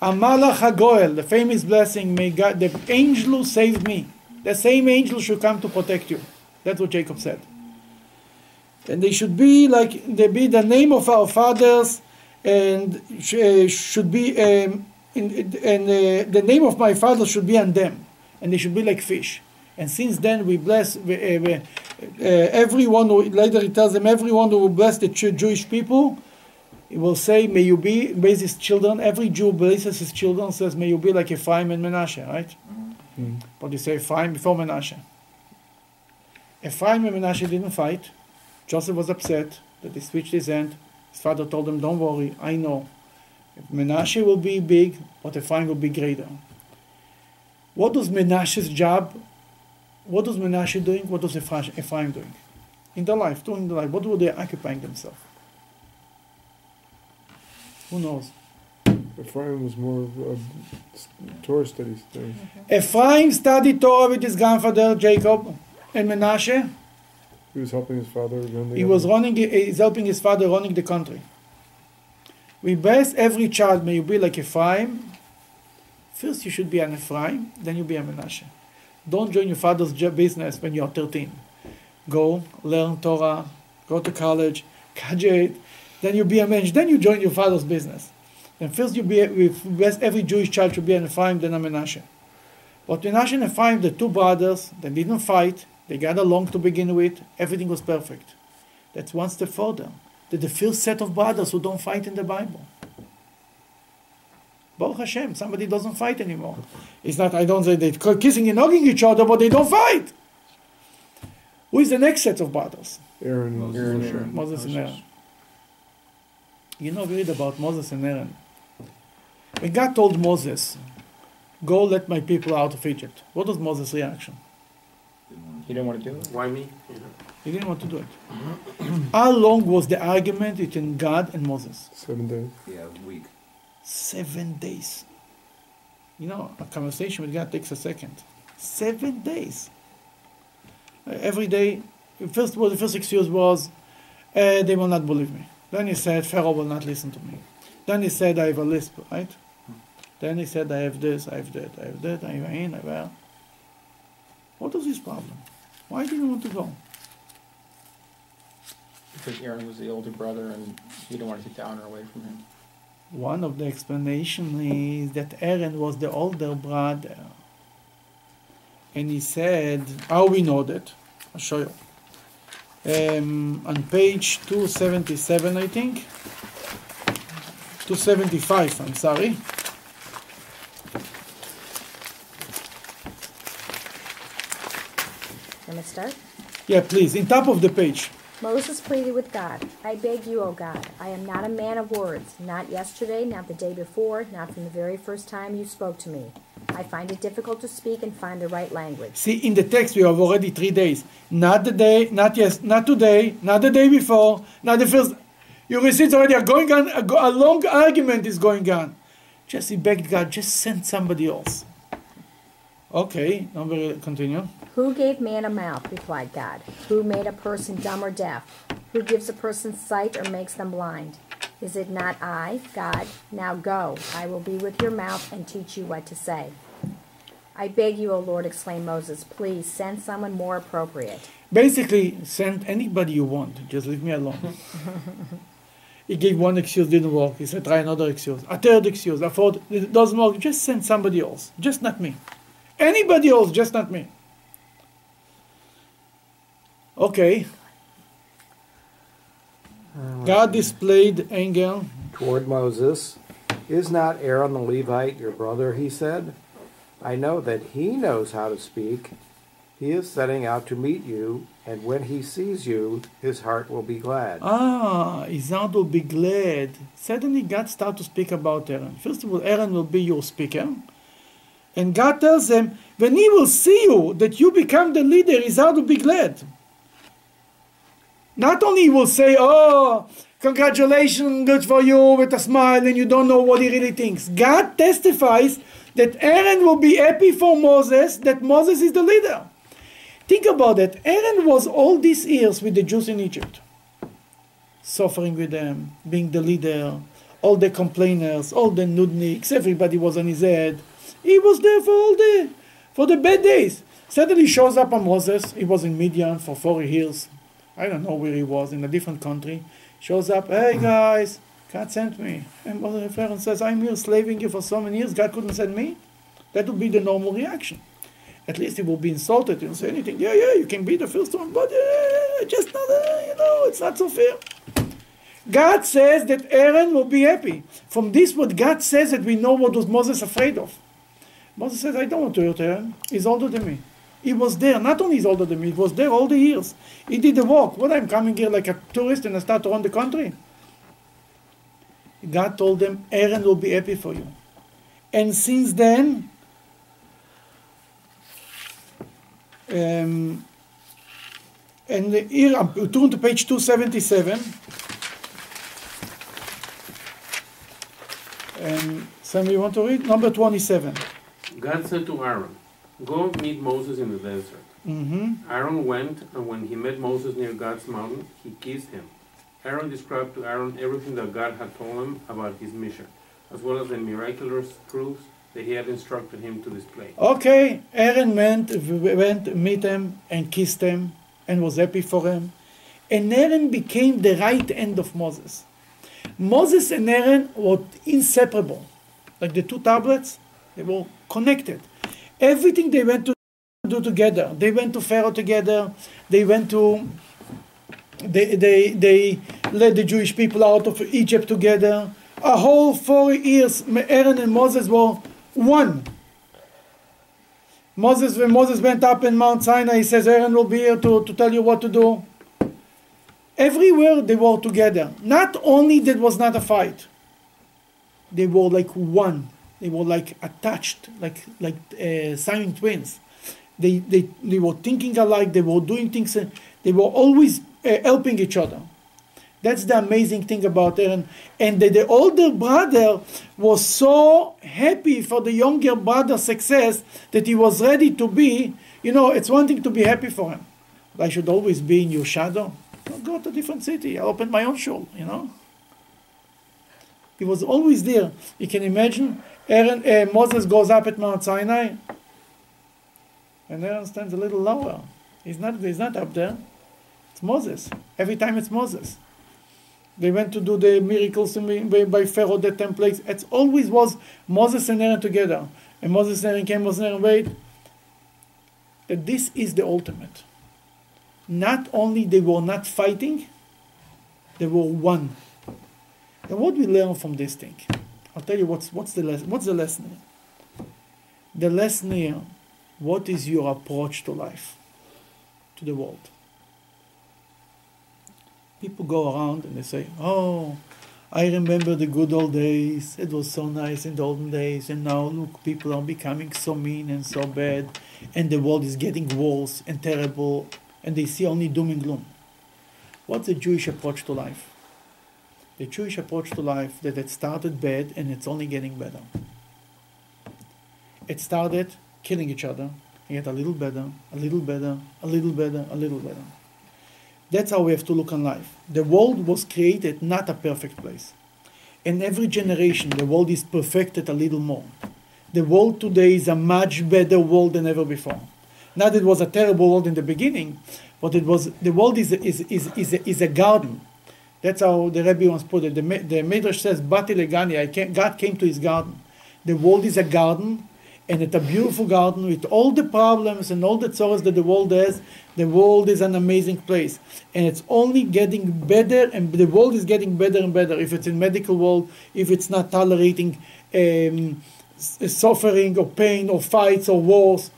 Hamalach HaGoel, the famous blessing, may God, the angel who saved me, the same angel should come to protect you. That's what Jacob said. And they should be like, they be the name of our fathers, and sh- uh, should be, um, in, and uh, the name of my father should be on them, and they should be like fish. And since then we bless uh, uh, everyone, who, later he tells them, everyone who will bless the Jewish people, he will say, may you be, bless his children, every Jew blesses his children, says, may you be like Ephraim and Menashe, right? But you say Ephraim before Menashe. Ephraim and Menashe didn't fight. Joseph was upset that he switched his hand. His father told him, don't worry, I know. Menashe will be big, but Ephraim will be greater. What was Menashe's job? What was Menashe doing? What was Ephraim Ephraim doing? In their life, doing their life, what were they occupying themselves? Who knows? Ephraim was more of a Torah studies thing. Mm-hmm. Ephraim studied Torah with his grandfather Jacob, and Menashe He was helping his father run the he was running. He's helping his father running the country. We bless every child. May you be like Ephraim. First, you should be an Ephraim. Then you be a Menashe. Don't join your father's business when you are 13. Go learn Torah. Go to college. *laughs* Graduate. Then you be a mensch. Then you join your father's business. And first you be we bless every Jewish child should be an Ephraim, then a Menashe. But Menashe and Ephraim, the two brothers, they didn't fight. They got along to begin with. Everything was perfect. That's one step further. They're the first set of brothers who don't fight in the Bible. Baruch Hashem, somebody doesn't fight anymore. It's not, I don't say they're kissing and hugging each other, but they don't fight. Who is the next set of brothers? Aaron and Aaron, Moshe. Moses and Aaron. You know, we read about Moses and Aaron. When God told Moses, Go let my people out of Egypt, what was Moses' reaction? He didn't want to do it. Why me? He didn't want to do it. How long was the argument between God and Moses? Seven days. Yeah, it was weak. Seven days. You know, a conversation with God takes a second. Seven days. Uh, every day, first well, the first excuse was, uh, they will not believe me. Then he said, Pharaoh will not listen to me. Then he said, I have a lisp, right? Then he said, I have this, I have that, I have that, I have in, I have out. What was his problem? Why did he want to go? Because Aaron was the older brother and he didn't want to take the honor away from him. One of the explanation is that Aaron was the older brother. And he said, how we know that? I'll show you. Um, on page 277, I think. 275, I'm sorry. Want me to start? Yeah, please, in top of the page. Moses pleaded with God, I beg you, O God, I am not a man of words, not yesterday, not the day before, not from the very first time you spoke to me. I find it difficult to speak and find the right language. See, in the text we have already three days. Not the day, not yes, not today, not the day before, not the first. You it's already a going on. A, a long argument is going on. Jesse begged God, just send somebody else. Okay, now we continue. Who gave man a mouth? replied God. Who made a person dumb or deaf? Who gives a person sight or makes them blind? Is it not I, God? Now go. I will be with your mouth and teach you what to say. I beg you, O Lord, exclaimed Moses, please send someone more appropriate. Basically, send anybody you want. Just leave me alone. *laughs* he gave one excuse, didn't work. He said, try another excuse. A third excuse. A fourth, it doesn't work. Just send somebody else. Just not me. Anybody else, just not me. Okay. God displayed anger. toward Moses. Is not Aaron the Levite your brother? He said. I know that he knows how to speak. He is setting out to meet you, and when he sees you, his heart will be glad. Ah, his heart will be glad. Suddenly, God starts to speak about Aaron. First of all, Aaron will be your speaker. And God tells him, when he will see you, that you become the leader, his heart to be glad. Not only he will say, oh, congratulations, good for you, with a smile, and you don't know what he really thinks. God testifies that Aaron will be happy for Moses, that Moses is the leader. Think about it. Aaron was all these years with the Jews in Egypt, suffering with them, being the leader, all the complainers, all the nudniks, everybody was on his head. He was there for all the for the bad days. Suddenly he shows up on Moses. He was in Midian for 40 years. I don't know where he was, in a different country. Shows up, hey guys, God sent me. And Moses Aaron says, I'm here slaving you for so many years. God couldn't send me? That would be the normal reaction. At least he will be insulted and say anything. Yeah, yeah, you can be the first one, but uh, just not, uh, you know, it's not so fair. God says that Aaron will be happy. From this, what God says, that we know what was Moses afraid of. Moses says, I don't want to hurt Aaron. He's older than me. He was there. Not only he's older than me, he was there all the years. He did the work. What, I'm coming here like a tourist and I start to run the country? God told them, Aaron will be happy for you. And since then, um, and here, I'm, turn to page 277. And Sam, you want to read? Number 27. God said to Aaron, Go meet Moses in the desert. Mm-hmm. Aaron went, and when he met Moses near God's mountain, he kissed him. Aaron described to Aaron everything that God had told him about his mission, as well as the miraculous proofs that he had instructed him to display. Okay, Aaron went, went meet him and kissed him and was happy for him. And Aaron became the right hand of Moses. Moses and Aaron were inseparable. Like the two tablets, they were connected. Everything they went to do together. They went to Pharaoh together. They went to they, they, they led the Jewish people out of Egypt together. A whole four years, Aaron and Moses were one. Moses, when Moses went up in Mount Sinai, he says, Aaron will be here to, to tell you what to do. Everywhere they were together. Not only that was not a fight, they were like one. They were like attached, like like uh, Siamese twins. They, they, they were thinking alike, they were doing things, they were always uh, helping each other. That's the amazing thing about Aaron. And the, the older brother was so happy for the younger brother's success that he was ready to be, you know, it's one thing to be happy for him. But I should always be in your shadow. I'll go to a different city. I'll open my own shul, you know. He was always there. You can imagine Aaron, uh, Moses goes up at Mount Sinai, and Aaron stands a little lower. He's not, he's not up there. It's Moses. Every time it's Moses. They went to do the miracles by, by Pharaoh, the ten plagues. It always was Moses and Aaron together. And Moses and Aaron came, Moses and Aaron wait. That this is the ultimate. Not only they were not fighting, they were one. And what we learn from this thing? I'll tell you what's what's the lesson. What's the lesson? The lesson here. What is your approach to life, to the world? People go around and they say, "Oh, I remember the good old days. It was so nice in the olden days, and now look, people are becoming so mean and so bad, and the world is getting worse and terrible, and they see only doom and gloom." What's the Jewish approach to life? The Jewish approach to life that it started bad and it's only getting better. It started killing each other, and get a little better, a little better, a little better, a little better. That's how we have to look on life. The world was created not a perfect place. In every generation, the world is perfected a little more. The world today is a much better world than ever before. Not that it was a terrible world in the beginning, but it was the world is, is, is, is, is a garden. That's how the Rebbe once put it. The, the Midrash says, Bati Legani, I came, God came to his garden. The world is a garden, and it's a beautiful garden with all the problems and all the sorrows that the world has. The world is an amazing place, and it's only getting better, and the world is getting better and better. If it's in medical world, if it's not tolerating um, suffering or pain or fights or wars,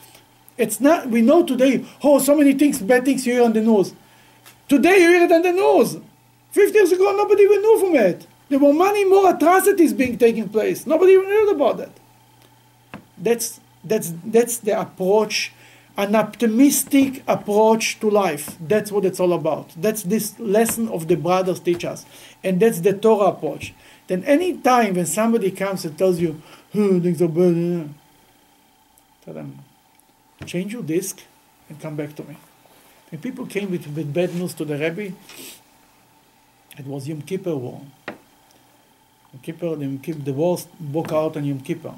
it's not. We know today. Oh, so many things, bad things you hear on the news. Today you hear it on the news. Fifty years ago, nobody even knew from it. There were many more atrocities being taking place. Nobody even heard about that. That's that's that's the approach, an optimistic approach to life. That's what it's all about. That's this lesson of the brothers teach us, and that's the Torah approach. Then any time when somebody comes and tells you, things are bad, eh, tell them, change your disc and come back to me. When people came with, with bad news to the Rebbe, it was Yom Kippur war. Yom Kippur, Yom Kippur, the war broke out on Yom Kippur.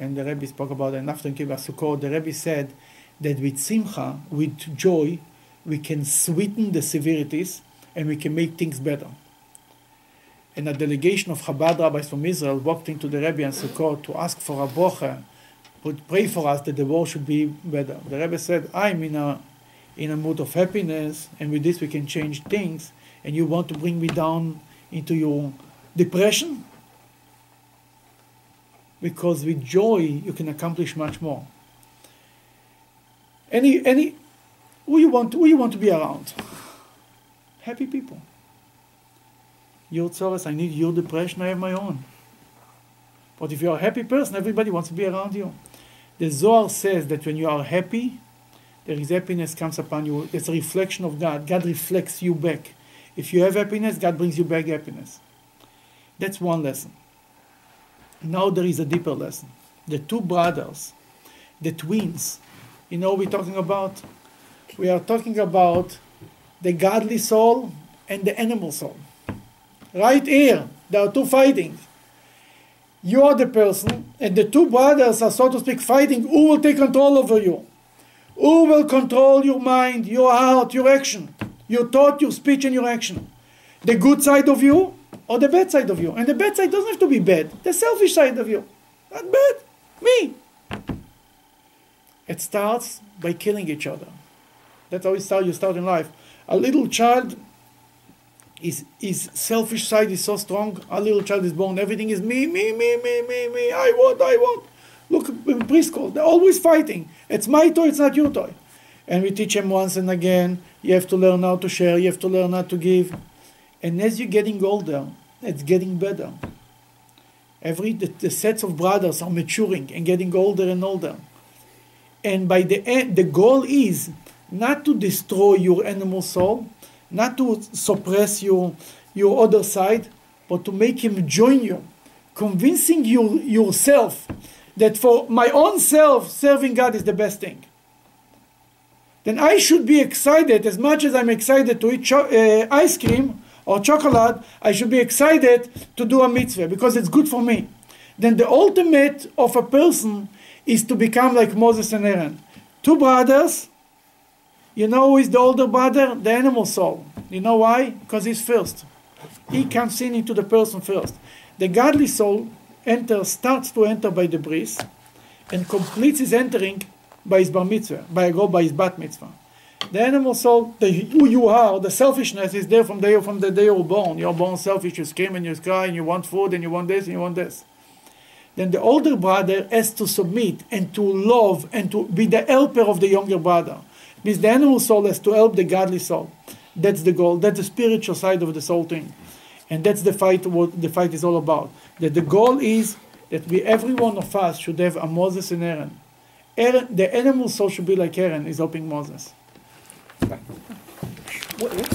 And the Rebbe spoke about it. And after Yom Kippur Sukkot, the Rebbe said that with simcha, with joy, we can sweeten the severities and we can make things better. And a delegation of Chabad rabbis from Israel walked into the Rebbe and Sukkot to ask for a brocha, would pray for us that the war should be better. The Rebbe said, I'm in a, in a mood of happiness, and with this we can change things and you want to bring me down into your depression? Because with joy you can accomplish much more. Any any who you want who you want to be around? Happy people. Your tzoras, I need your depression, I have my own. But if you're a happy person, everybody wants to be around you. The Zohar says that when you are happy, there is happiness comes upon you. It's a reflection of God. God reflects you back. If you have happiness, God brings you back happiness. That's one lesson. Now there is a deeper lesson. The two brothers, the twins, you know, we're talking about. We are talking about the godly soul and the animal soul. Right here, there are two fighting. You are the person, and the two brothers are, so to speak, fighting who will take control over you. Who will control your mind, your heart, your action, your thought, your speech, and your action? The good side of you or the bad side of you? And the bad side doesn't have to be bad, the selfish side of you. Not bad, me. It starts by killing each other. That's how it starts, you start in life. A little child, his, his selfish side is so strong. A little child is born, everything is me, me, me, me, me, me, I want, I want. Look, in preschool, they're always fighting. It's my toy, it's not your toy. And we teach them once and again, you have to learn how to share, you have to learn how to give. And as you're getting older, it's getting better. Every the, the sets of brothers are maturing and getting older and older. And by the end, the goal is not to destroy your animal soul, not to suppress your your other side, but to make him join you, convincing you yourself that for my own self, serving God is the best thing. Then I should be excited as much as I'm excited to eat cho- uh, ice cream or chocolate. I should be excited to do a mitzvah because it's good for me. Then the ultimate of a person is to become like Moses and Aaron. Two brothers. You know who is the older brother? The animal soul. You know why? Because he's first. He comes in into the person first. The godly soul enters, starts to enter by the bris, and completes his entering by his bar mitzvah, by a go by his bat mitzvah. The animal soul, the, who you are, the selfishness is there from the from the day you're born. You're born selfish. You scream and you cry and you want food and you want this and you want this. Then the older brother has to submit and to love and to be the helper of the younger brother. It means the animal soul has to help the godly soul. That's the goal. That's the spiritual side of this whole thing. And that's the fight, what the fight is all about. That the goal is that we, every one of us should have a Moses and Aaron. Aaron the animal soul should be like Aaron is helping Moses. What's